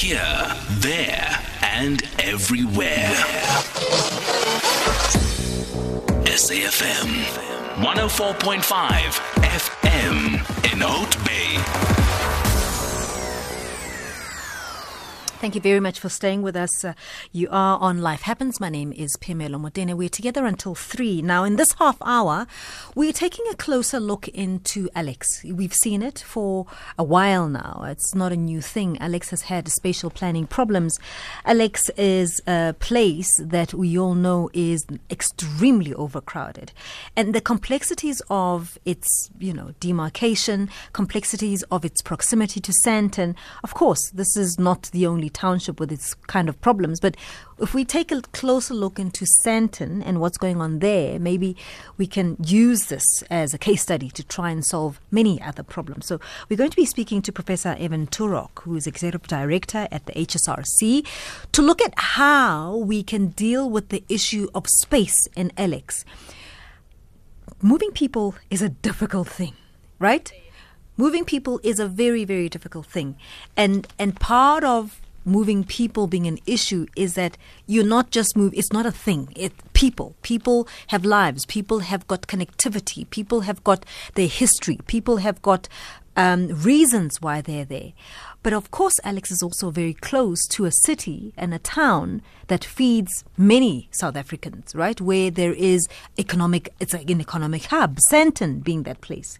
Here, there, and everywhere. SAFM 104.5 FM in Oat Bay. Thank you very much for staying with us. Uh, you are on Life Happens. My name is Phemelo Motene. We're together until three. Now, in this half hour, we're taking a closer look into Alex. We've seen it for a while now. It's not a new thing. Alex has had spatial planning problems. Alex is a place that we all know is extremely overcrowded. And the complexities of its, you know, demarcation, complexities of its proximity to Sandton, of course, this is not the only township with its kind of problems. But if we take a closer look into Sandton and what's going on there, maybe we can use this as a case study to try and solve many other problems. So we're going to be speaking to Professor Ivan Turok, who is Executive Director at the HSRC, to look at how we can deal with the issue of space in Alex. Moving people is a difficult thing, right? moving people is a very very difficult thing and and part of moving people being an issue is that you're not just move it's not a thing. It people people have lives. People have got connectivity. People have got their history. People have got um, reasons why they're there but of course, Alex is also very close to a city and a town that feeds many South Africans, right? Where there is economic, it's like an economic hub, Sandton being that place.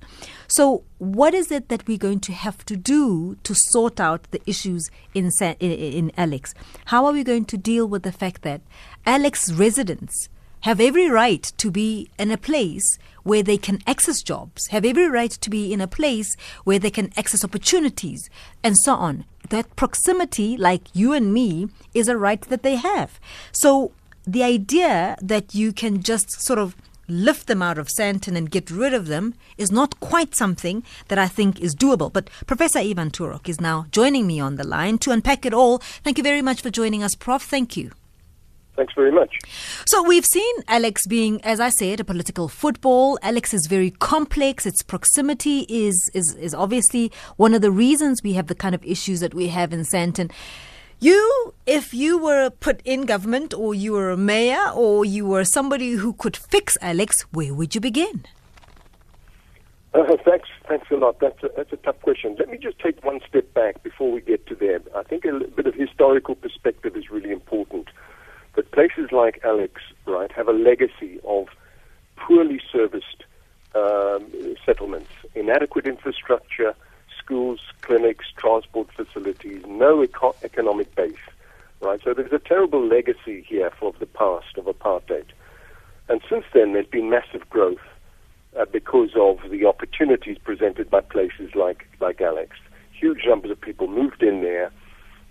So, what is it that we're going to have to do to sort out the issues in, in, in Alex? How are we going to deal with the fact that Alex residents have every right to be in a place where they can access jobs, have every right to be in a place where they can access opportunities, and so on. That proximity, like you and me, is a right that they have. So the idea that you can just sort of lift them out of Sandton and get rid of them is not quite something that I think is doable. But Professor Ivan Turok is now joining me on the line to unpack it all. Thank you very much for joining us, Prof. Thank you. Thanks very much. So we've seen Alex being, as I said, a political football. Alex is very complex. Its proximity is, is, is obviously one of the reasons we have the kind of issues that we have in Sandton. You, if you were put in government or you were a mayor or you were somebody who could fix Alex, where would you begin? Uh, thanks, thanks a lot. That's a, that's a tough question. Let me just take one step back before we get to there. I think a bit of historical perspective is really important. Places like Alex, right, have a legacy of poorly serviced um, settlements, inadequate infrastructure, schools, clinics, transport facilities, no eco- economic base, right? So there's a terrible legacy here for the past of apartheid. And since then, there's been massive growth uh, because of the opportunities presented by places like, like Alex. Huge numbers of people moved in there,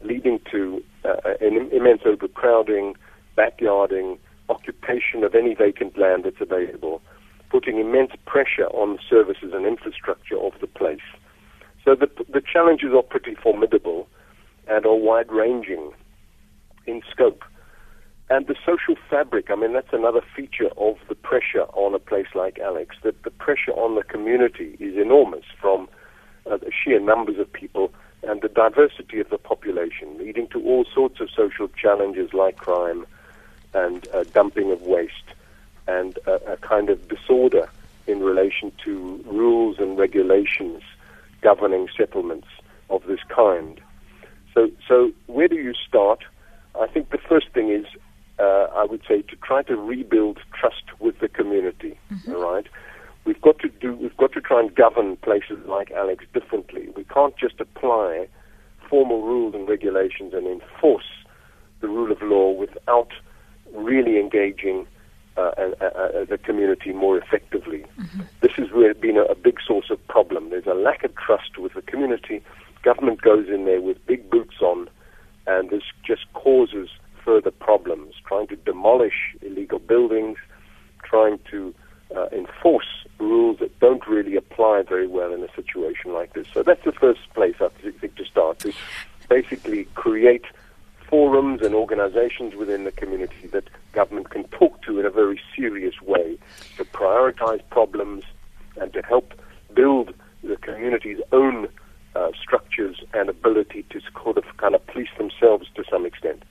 leading to uh, an immense overcrowding, backyarding, occupation of any vacant land that's available, putting immense pressure on the services and infrastructure of the place. So the, the challenges are pretty formidable and are wide ranging in scope. And the social fabric, I mean, that's another feature of the pressure on a place like Alex, that the pressure on the community is enormous from uh, the sheer numbers of people and the diversity of the population, leading to all sorts of social challenges like crime, and uh, dumping of waste and a, a kind of disorder in relation to rules and regulations governing settlements of this kind. So, so where do you start? I think the first thing is, uh, I would say, to try to rebuild trust with the community. Mm-hmm. All right, we've got to do, we've got to try and govern places like Alex differently. We can't just apply formal rules and regulations and enforce the rule of law without really engaging uh, a, a, the community more effectively. Mm-hmm. This has been a, a, big source of problem. There's a lack of trust with the community. Government goes in there with big boots on, and this just causes further problems, trying to demolish illegal buildings, trying to uh, enforce rules that don't really apply very well in a situation like this. So that's the first place I think to start, to basically create forums and organizations within the community that government can talk to in a very serious way to prioritize problems and to help build the community's own uh, structures and ability to sort of kind of police themselves to some extent.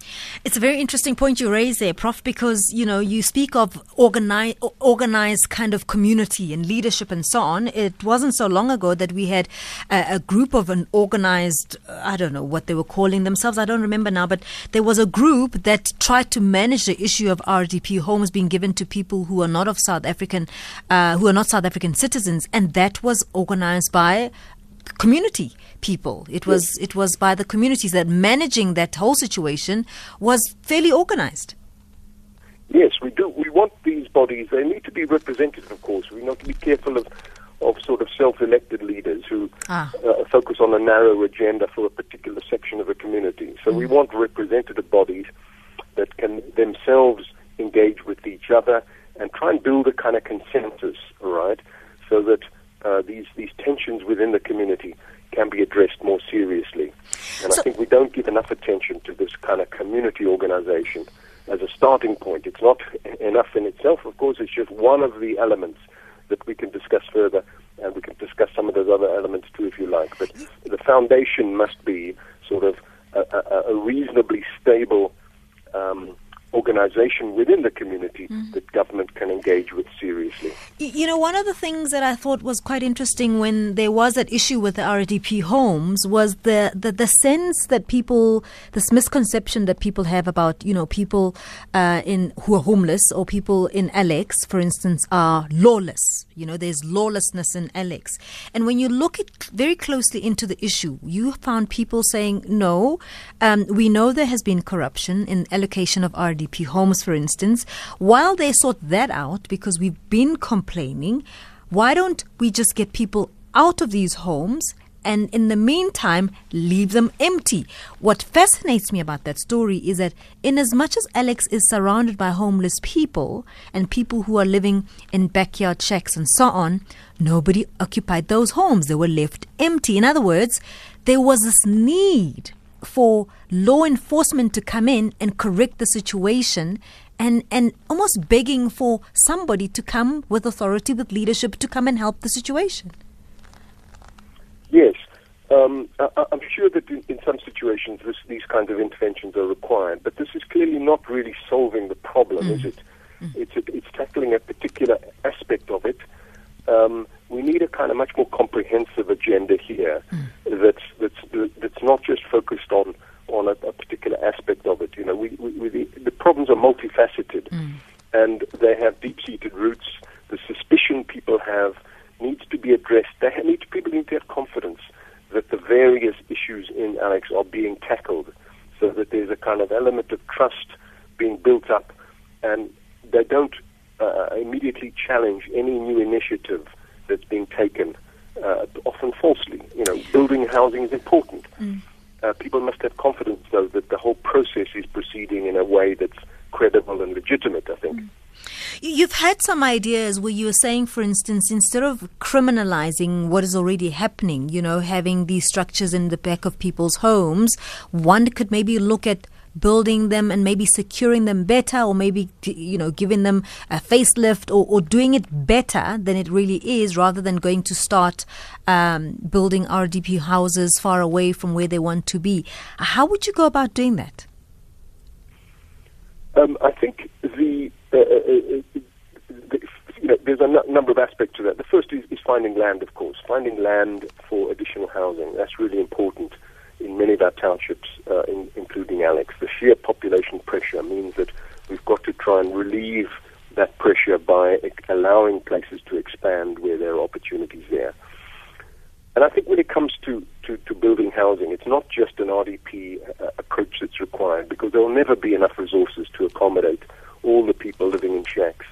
It's a very interesting point you raise there, Prof, because, you know, you speak of organize, organized kind of community and leadership and so on. It wasn't so long ago that we had a, a group of an organized, I don't know what they were calling themselves, I don't remember now, but there was a group that tried to manage the issue of RDP homes being given to people who are not of South African, uh, who are not South African citizens, and that was organized by community people. It was it was by the communities that managing that whole situation was fairly organized. Yes, we do. We want these bodies. They need to be representative, of course. We need to be careful of of sort of self-elected leaders who Ah. uh, focus on a narrow agenda for a particular section of a community. So we want representative bodies that can themselves engage with each other and try and build a kind of consensus, all right, so that uh, these these tensions within the community can be addressed more seriously. And So- I think we don't give enough attention to this kind of community organization as a starting point. It's not enough in itself, of course. It's just one of the elements that we can discuss further, and we can discuss some of those other elements too, if you like. But the foundation must be sort of a, a, a reasonably stable um, organization within the community that government can engage with seriously. You know, one of the things that I thought was quite interesting when there was that issue with the RDP homes was the, the, the sense that people, this misconception that people have about, you know, people uh, in who are homeless or people in Alex, for instance, are lawless. You know, there's lawlessness in Alex. And when you look at very closely into the issue, you found people saying, no, um, we know there has been corruption in allocation of RDP homes, for instance. While they sort that out, because we've been complaining, why don't we just get people out of these homes and in the meantime leave them empty. What fascinates me about that story is that in as much as Alex is surrounded by homeless people and people who are living in backyard shacks and so on, nobody occupied those homes. They were left empty. In other words, there was this need for law enforcement to come in and correct the situation and, and almost begging for somebody to come with authority, with leadership to come and help the situation. Yes. Um, I, I'm sure that in, in some situations this, these kinds of interventions are required, but this is clearly not really solving the problem, is it? It's, it's tackling a particular aspect of it. Um, we need a kind of much more comprehensive agenda here that's, that's, that's not just focused on, on a, a particular aspect of it. You know, we, we, we, the, the problems are multifaceted and they have deep-seated roots. The suspicion people have needs to be addressed. They need people need to have confidence that the various issues in Alex are being tackled, so that there's a kind of element of trust being built up, and they don't uh, immediately challenge any new initiative that's being taken, uh, often falsely. You know, building housing is important. Uh, people must have confidence, though, that the whole process is proceeding in a way that's credible and legitimate. I think. You- You've had some ideas where you were saying, for instance, instead of criminalizing what is already happening, you know, having these structures in the back of people's homes, one could maybe look at building them and maybe securing them better or maybe you know giving them a facelift or, or doing it better than it really is rather than going to start um, building rdp houses far away from where they want to be how would you go about doing that Um, I think the, uh, uh, uh, the you know, there's a n- number of aspects to that. The first is, is finding land, of course, finding land for additional housing. That's really important in many of our townships, uh, in, including Alex. The sheer population pressure means that we've got to try and relieve that pressure by allowing places to expand where there are opportunities there. And I think when it comes to, to, to building housing, it's not just an RDP uh, approach that's required because there will never be enough resources to accommodate all the people living in shacks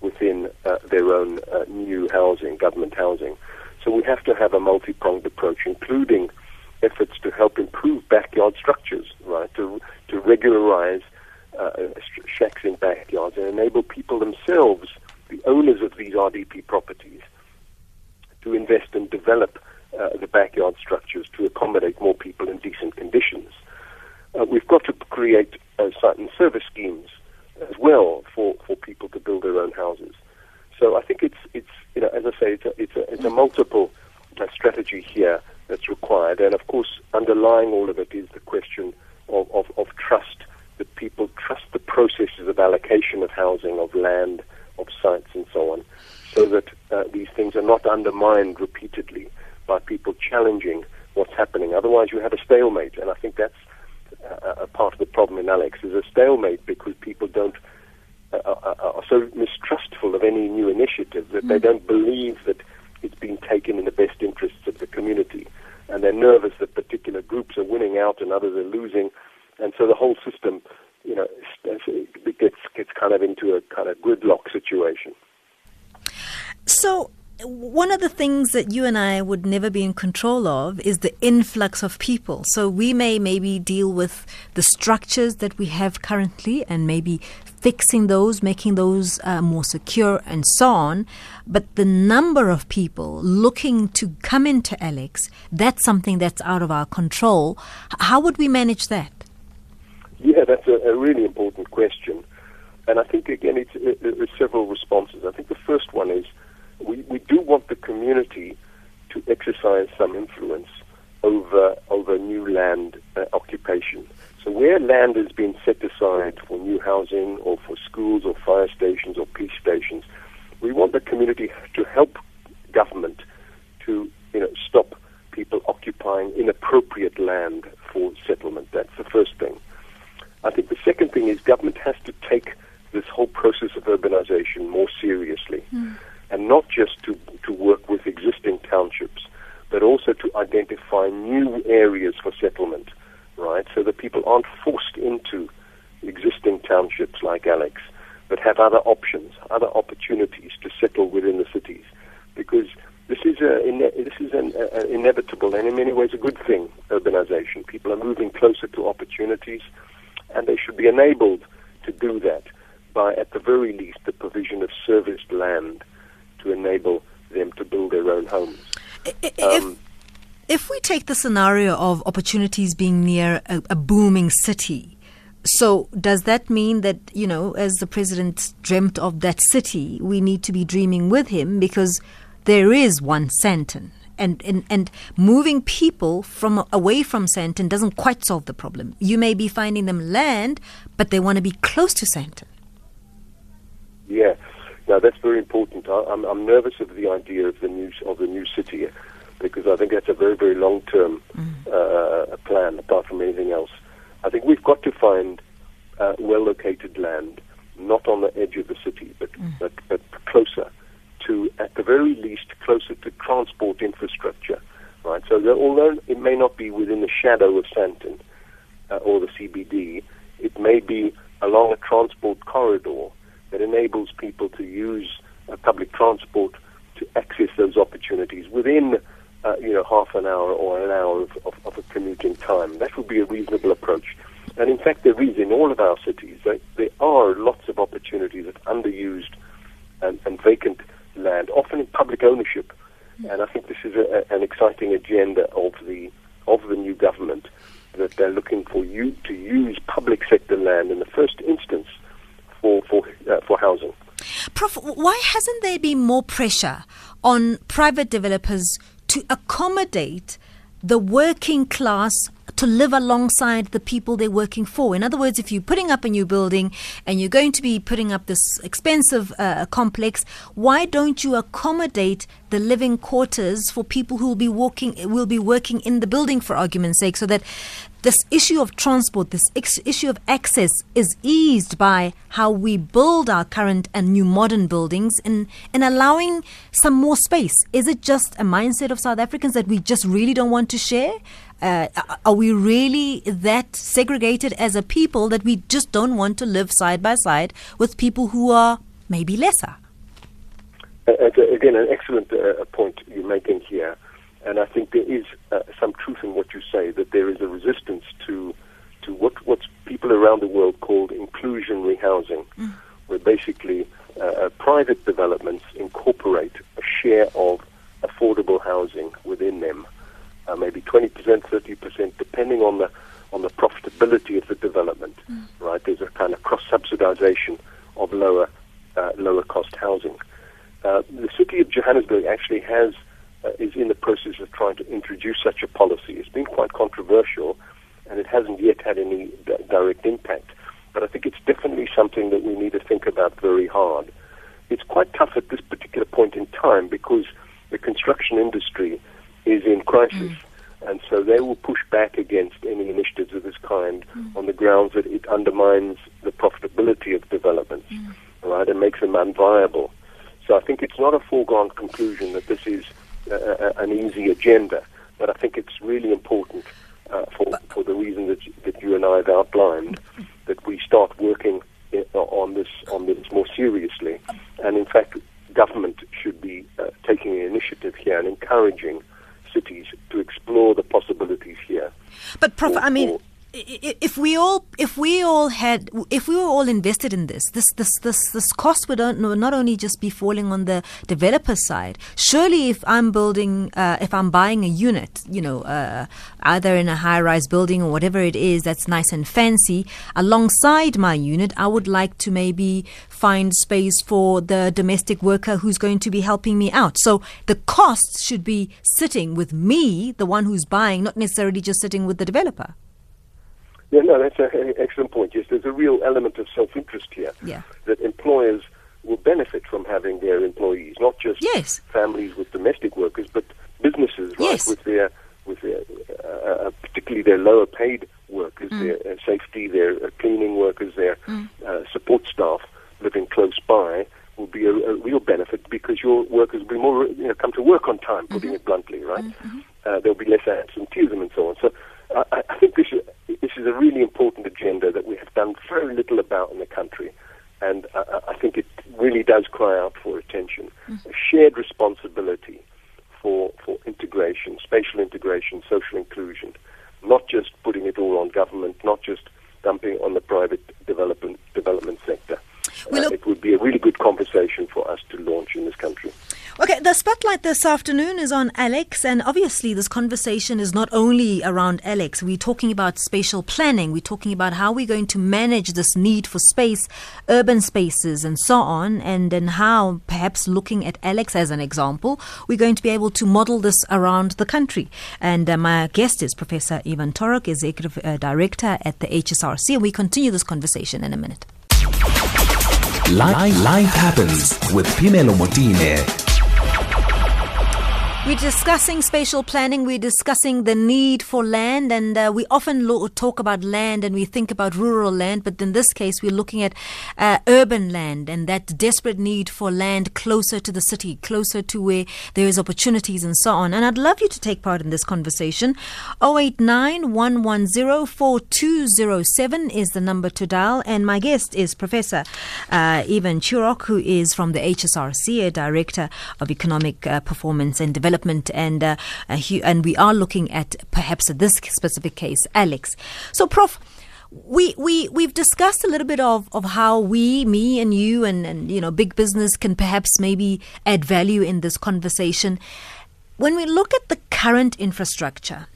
within uh, their own uh, new housing, government housing. So we have to have a multi-pronged approach, including efforts to help improve backyard structures, right, to, to regularize uh, shacks in backyards and enable people themselves, the owners of these RDP properties, to invest and develop uh, the backyard structures to accommodate more people in decent conditions. Uh, we've got to create uh, certain service schemes as well for, for people to build their own houses. So I think it's it's you know as I say it's a it's a, it's a multiple uh, strategy here that's required, and of course underlying all of it is the question of, of, of trust that people trust the processes of allocation of housing, of land, of sites, and so on, so that uh, these things are not undermined repeatedly by people challenging what's happening. Otherwise, you have a stalemate, and I think that's uh, a part of the problem in Alex is a stalemate because people don't uh, are, are so mistrustful of any new initiative that mm. they don't believe that it's being taken in the best interests of the community, and they're nervous that particular groups are winning out and others are losing, and so the whole system, you know, gets gets kind of into a kind of gridlock situation. So one of the things that you and I would never be in control of is the influx of people. So we may maybe deal with the structures that we have currently and maybe fixing those, making those uh, more secure, and so on. But the number of people looking to come into Alex, that's something that's out of our control. How would we manage that? Yeah, that's a, a really important question. And I think, again, it's, it, there's several responses. I think the first one is we, we do want the community to exercise some influence over over new land uh, occupation. So where land has been set aside for new housing or for schools or fire stations or police stations, we want the community to help government to you know stop people occupying inappropriate land for settlement. That's the first thing. I think the second thing is government has to take this whole process of urbanization more seriously. Mm and not just to, to work with existing townships, but also to identify new areas for settlement, right? So that people aren't forced into existing townships like Alex, but have other options, other opportunities to settle within the cities. Because this is, a, this is an a, inevitable and in many ways a good thing, urbanization. People are moving closer to opportunities, and they should be enabled to do that by, at the very least, the provision of serviced land to enable them to build their own homes. If, um, if we take the scenario of opportunities being near a, a booming city, so does that mean that you know, as the president dreamt of that city, we need to be dreaming with him because there is one Sandton, and, and, and moving people from away from Sandton doesn't quite solve the problem. You may be finding them land, but they want to be close to Sandton. Yeah, now that's very important. I, am nervous of the idea of the new of the new city because I think that's a very very long term mm. uh, plan. Apart from anything else, I think we've got to find uh, well located land, not on the edge of the city, but mm. but but closer to, at the very least, closer to transport infrastructure. Right. So that although it may not be within the shadow of Sandton uh, or the CBD, it may be along a transport corridor that enables people to use uh, public transport to access those opportunities within uh, you know half an hour or an hour of, of, of, a commuting time. That would be a reasonable approach. And in fact, there is in all of our cities. There, there are lots of opportunities of underused and, and vacant land, often in public ownership. And I think this is a, an exciting agenda of the of the new government that they're looking for you to use public sector land in the first instance for for uh, for housing. Prof, why hasn't there been more pressure on private developers to accommodate the working class to live alongside the people they're working for. In other words, if you're putting up a new building and you're going to be putting up this expensive uh, complex, why don't you accommodate the living quarters for people who will be walking will be working in the building for argument's sake so that this issue of transport, this issue of access is eased by how we build our current and new modern buildings and, and allowing some more space. Is it just a mindset of South Africans that we just really don't want to share? Uh, are we really that segregated as a people that we just don't want to live side by side with people who are maybe lesser? Uh, again, an excellent uh, point you're making here. And I think there is uh, some truth in what you say that there is a resistance to to what what people around the world called inclusionary housing, mm. where basically uh, uh, private developments incorporate a share of affordable housing within them, uh, maybe 20%, 30%, depending on the on the profitability of the development. Mm. Right, there's a kind of cross subsidization of lower uh, lower cost housing. Uh, the city of Johannesburg actually has uh, is in the process of trying to introduce such a policy. It's been quite controversial, and it hasn't yet had any d- direct impact. But I think it's definitely something that we need to think about very hard. It's quite tough at this particular point in time because the construction industry is in crisis. And so they will push back against any initiatives of this kind on the grounds that it undermines the profitability of developments, right, and makes them unviable. So I think it's not a foregone conclusion that this is uh, uh, an easy agenda, but I think it's really important uh, for, for the reason that, that you and I have outlined that we start working on this on this more seriously. And in fact, government should be uh, taking an initiative here and encouraging cities to explore the possibilities here. But Prof, Or- I mean, or- i- i- if we all if we all had if we were all invested in this, this this this this cost would not only just be falling on the developer side. Surely, if I'm building, uh, if I'm buying a unit, you know, uh, either in a high-rise building or whatever it is that's nice and fancy, alongside my unit, I would like to maybe find space for the domestic worker who's going to be helping me out. So the costs should be sitting with me, the one who's buying, not necessarily just sitting with the developer. Yeah, no, that's an excellent point. Yes, there's a real element of self-interest here. Yeah. That employers will benefit from having their employees, not just Yes. families with domestic workers, but businesses, right, Yes. with their with their uh, uh, particularly their lower paid workers, Mm. their uh, safety, their uh, cleaning workers, their uh, support staff living close by will be a, a real benefit because your workers will be more, you know, come to work on time, putting it bluntly, right? Uh, there'll be less absenteeism and so on. So I, I think this is, this is a really important agenda that we have done very little about in the country. And uh, I think it really does cry out for attention. A shared responsibility for, for integration, spatial integration, social inclusion, not just putting it all on government, not just dumping on the private development, development sector. Well, Uh, it would be a really good conversation for us to launch in this country. Okay, the spotlight this afternoon is on Alex, and obviously, this conversation is not only around Alex. We're talking about spatial planning, we're talking about how we're going to manage this need for space, urban spaces, and so on, and then how, perhaps looking at Alex as an example, we're going to be able to model this around the country. And uh, my guest is Professor Ivan Turok, Executive uh, Director at the HSRC, and we continue this conversation in a minute. Life, life happens with Phemelo Motene. We're discussing spatial planning. We're discussing the need for land, and uh, we often lo- talk about land and we think about rural land, but in this case, we're looking at uh, urban land and that desperate need for land closer to the city, closer to where there is opportunities and so on. And I'd love you to take part in this conversation. 089 110 4207 is the number to dial, and my guest is Professor uh, Ivan Turok, who is from the HSRC, a Director of Economic uh, Performance and Development, and uh, uh, and we are looking at perhaps this specific case, Alex. So, Prof. We, we, we've discussed a little bit of, of how we, me and you and, and, you know, big business can perhaps maybe add value in this conversation. When we look at the current infrastructure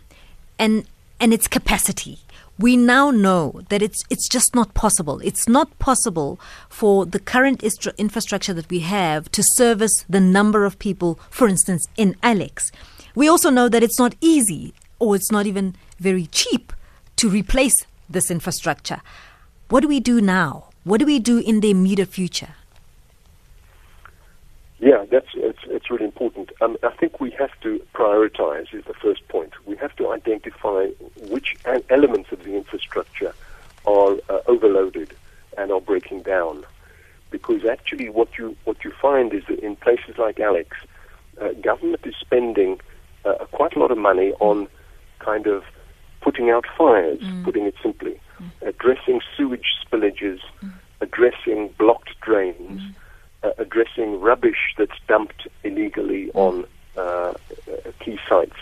and, and its capacity, we now know that it's it's just not possible. It's not possible for the current infrastructure that we have to service the number of people, for instance, in Alex. We also know that it's not easy or it's not even very cheap to replace this infrastructure. What do we do now? What do we do in the immediate future? Yeah, that's it's, it's really important. Um, I think we have to prioritize is the first point. We have to identify which elements of the infrastructure are uh, overloaded and are breaking down. Because actually, what you what you find is that in places like Alex, uh, government is spending uh, quite a lot of money on kind of putting out fires, putting it simply, addressing sewage spillages, addressing blocked drains uh, addressing rubbish that's dumped illegally on uh, uh, key sites.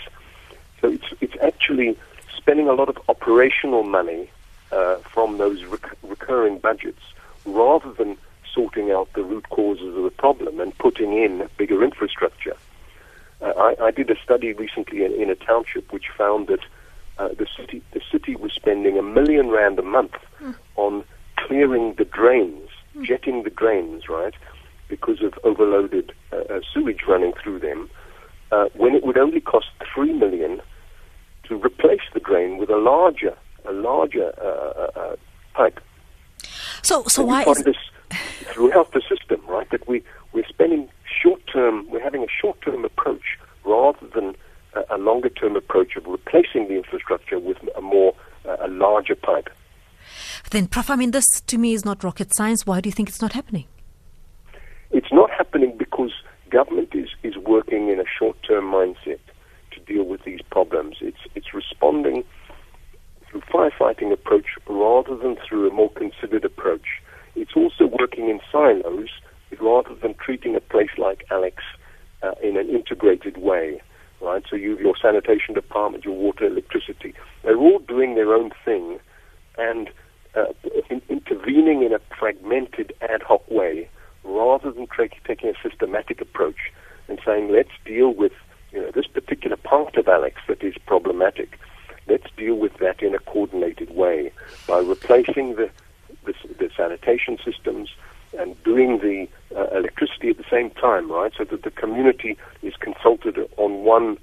So it's it's actually spending a lot of operational money uh, from those rec- recurring budgets rather than sorting out the root causes of the problem and putting in bigger infrastructure. Uh, I, I did a study recently in, in a township which found that uh, the city the city was spending a million rand a month on clearing the drains, jetting the drains, right, because of overloaded sewage running through them, uh, when it would only cost three million to replace the drain with a larger uh, larger uh, uh, pipe. So, so why is this throughout the system, right? That we we're spending short term, we're having a short term approach rather than a, a longer term approach of replacing the infrastructure with a more uh, a larger pipe. then, Prof? I mean, this to me is not rocket science. Why do you think it's not happening? It's not happening because government is, is working in a short term mindset to deal with these problems. It's it's responding through firefighting approach rather than through a more considered approach. It's also working in silos rather than treating a place like Alex uh, in an integrated way. Right, so you, have your sanitation department, your water, electricity, they're all doing their own thing, and uh, in, intervening in a fragmented, ad hoc way, rather than tra- taking a systematic approach and saying, let's deal with you know this particular part of Alex that is problematic. Let's deal with that in a coordinated way by replacing the the, the sanitation systems and doing the uh, electricity at the same time, right? So that the community is consulted on one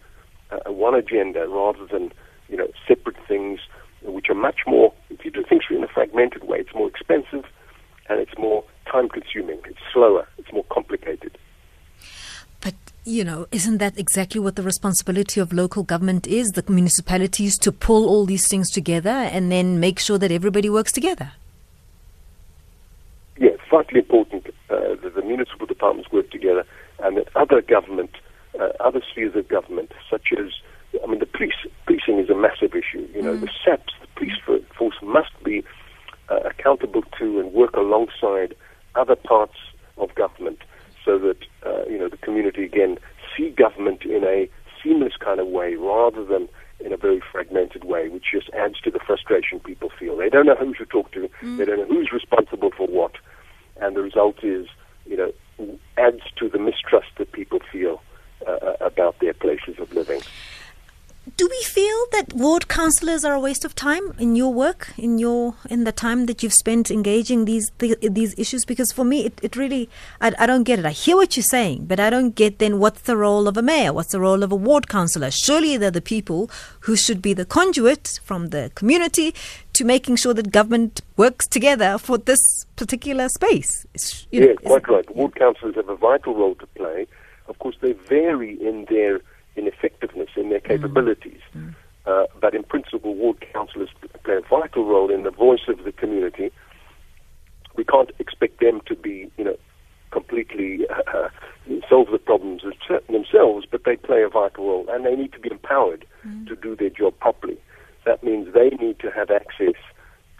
uh, one agenda rather than you know separate things, which are much more. If you do things in a fragmented way, it's more expensive and it's more time consuming. It's slower. It's more complicated. But, you know, isn't that exactly what the responsibility of local government is? The municipalities to pull all these things together and then make sure that everybody works together. Yeah, it's vitally important uh, that the municipal departments work together and that other government, uh, other spheres of government, such as, I mean, the police, policing is a massive issue. You know, the SAPS, the police force must be uh, accountable to and work alongside other parts of government so that, uh, you know, the community again see government in a seamless kind of way rather than in a very fragmented way, which just adds to the frustration people feel. They don't know who to talk to. They don't know who's responsible for what. And the result is, you know, adds to the mistrust that people feel uh, about their places of living. Do we feel that are a waste of time in your work, in your in the time that you've spent engaging these th- these issues? Because for me, it, it really I, I don't get it. I hear what you're saying, but I don't get then what's the role of a mayor? What's the role of a ward councillor? Surely they're the people who should be the conduit from the community to making sure that government works together for this particular space. It's, you know, yes, quite right. Ward councillors have a vital role to play. Of course, they vary in their in effectiveness, in their mm. capabilities. Mm. Uh, but in principle, ward councillors play a vital role in the voice of the community. We can't expect them to be, you know, completely uh, solve the problems themselves, but they play a vital role, and they need to be empowered to do their job properly. That means they need to have access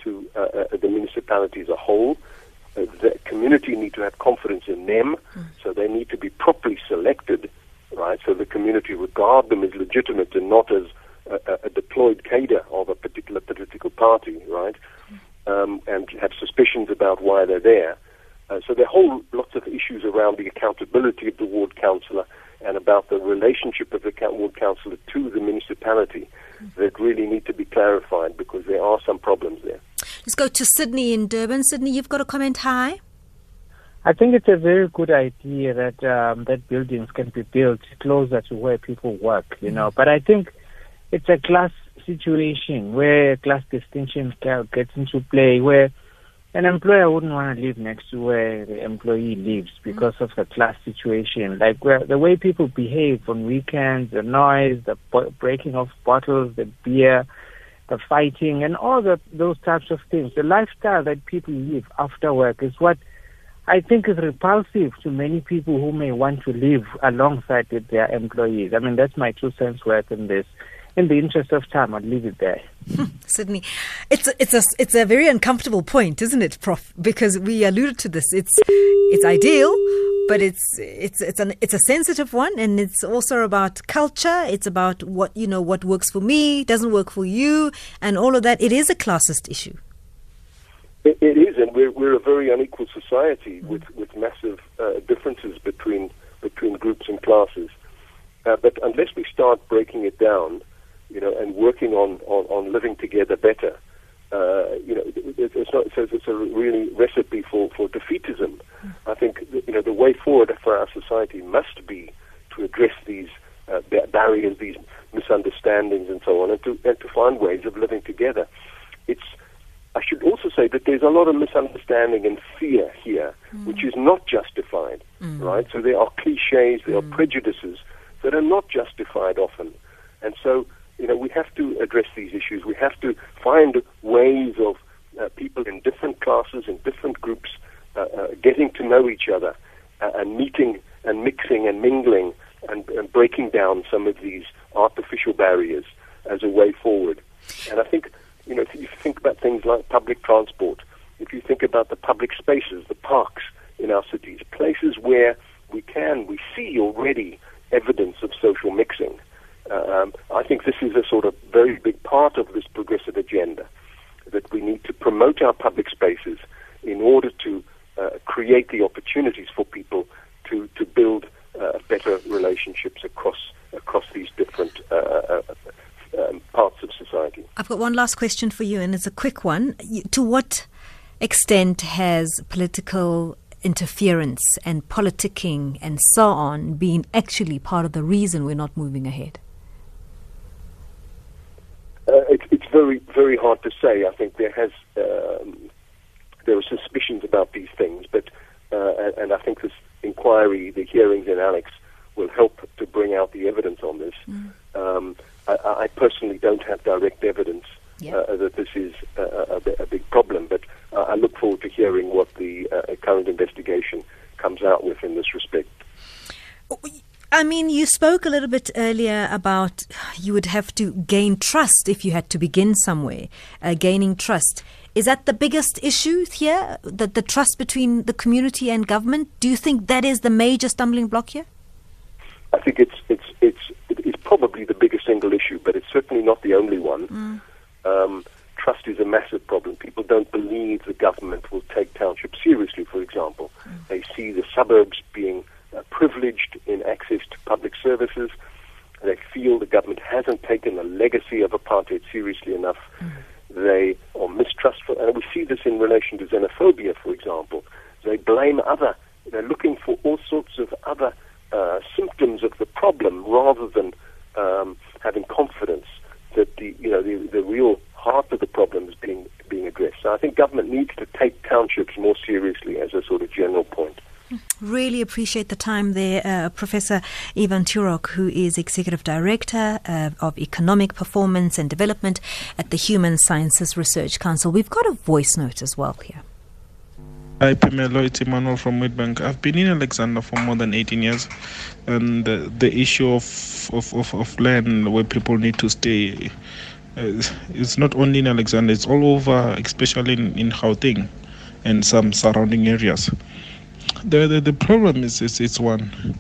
to uh, uh, the municipality as a whole. Uh, the community need to have confidence in them, so they need to be properly selected, right? So the community regard them as legitimate and not as a, a- a deployed cadre of a particular political party, right? Um, and have suspicions about why they're there. Uh, so there are whole lots of issues around the accountability of the ward councillor and about the relationship of the ward councillor to the municipality that really need to be clarified because there are some problems there. Let's go to Sydney in Durban. Sydney, you've got a comment. Hi. I think it's a very good idea that um, that buildings can be built closer to where people work, you know. But I think it's a class situation where class distinction gets into play, where an employer wouldn't want to live next to where the employee lives mm-hmm. because of the class situation. Like where the way people behave on weekends, the noise, the breaking of bottles, the beer, the fighting, and all the, those types of things. The lifestyle that people live after work is what I think is repulsive to many people who may want to live alongside with their employees. I mean, that's my two cents worth in this. In the interest of time, I'll leave it there. Sydney, it's a, it's a it's a very uncomfortable point, isn't it, Prof? Because we alluded to this. It's it's ideal, but it's it's it's an it's a sensitive one, and it's also about culture. It's about what you know what works for me doesn't work for you, and all of that. It is a classist issue. It, it is, and we're, we're a very unequal society with, with massive uh, differences between between groups and classes. Uh, but unless we start breaking it down, you know, and working on, on, on living together better, uh, you know, it, it- it's not so it's a really recipe for, for defeatism. I think you know the way forward for our society must be to address these uh, barriers, these misunderstandings, and so on, and to and to find ways of living together. It's I should also say that there's a lot of misunderstanding and fear here, which is not justified, right? So there are cliches, there are prejudices that are not justified often. And so, you know, we have to address these issues. We have to find ways of uh, people in different classes, in different groups, uh, uh, getting to know each other uh, and meeting and mixing and mingling and, and breaking down some of these artificial barriers as a way forward. And I think, you know, if you think about things like public transport, if you think about the public spaces, the parks in our cities, places where we can, we see already evidence of social mixing. Um, I think this is a sort of very big part of this progressive agenda that we need to promote our public spaces in order to uh, create the opportunities for people to, to build uh, better relationships across across these different uh, uh, um, parts of society. I've got one last question for you, and it's a quick one. To what extent has political interference and politicking and so on been actually part of the reason we're not moving ahead? Uh, it's it's very very hard to say. I think there has um, there are suspicions about these things, but uh, and, and I think this inquiry, the hearings in Alex, will help to bring out the evidence on this. Um, I, I personally don't have direct evidence Yeah. uh, that this is a, a, a big problem, but uh, I look forward to hearing what the uh, current investigation comes out with in this respect. I mean, you spoke a little bit earlier about you would have to gain trust if you had to begin somewhere, uh, gaining trust. Is that the biggest issue here? The, the trust between the community and government? Do you think that is the major stumbling block here? I think it's it's it's it's probably the biggest single issue, but it's certainly not the only one. Um, trust is a massive problem. People don't believe the government will take townships seriously. For example, they see the suburbs being uh, privileged in access to public services. They feel the government hasn't taken the legacy of apartheid seriously enough. They are mistrustful, and we see this in relation to xenophobia, for example. They blame other. They're looking for all sorts of other uh, symptoms of the problem rather than um, having confidence that the you know the, the real heart of the problem is being being addressed. So I think government needs to take townships more seriously as a sort of general point. Really appreciate the time there, uh, Professor Ivan Turok, who is Executive Director uh, of Economic Performance and Development at the Human Sciences Research Council. We've got a voice note as well here. Hi, Pamela. It's Emmanuel from Midbank. I've been in Alexander for more than 18 years, and uh, the issue of, of, of, of land where people need to stay uh, it's not only in Alexander, it's all over, especially in, in Gauteng and some surrounding areas. The, the, the problem is, is it's one.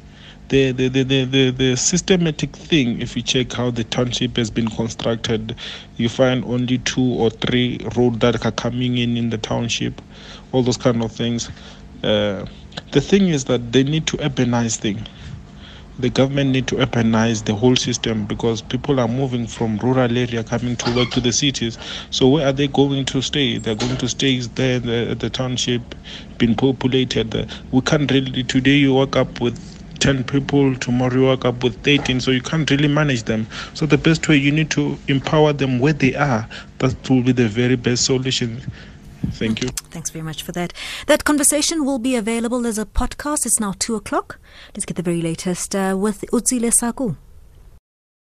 The, the, the, the, the, systematic thing, if you check how the township has been constructed, you find only two or three roads that are coming in in the township, all those kind of things. Uh, the thing is that they need to urbanize things the government need to urbanize the whole system because people are moving from rural area coming to work to the cities. So where are they going to stay? They're going to stay there the, the township, been populated. We can't really today you wake up with 10 people tomorrow you wake up with 13 so you can't really manage them so the best way you need to empower them where they are that will be the very best solution Thank you. Thanks very much for that. That conversation will be available as a podcast. It's now two o'clock. Let's get the very latest uh, with Utsile Saku.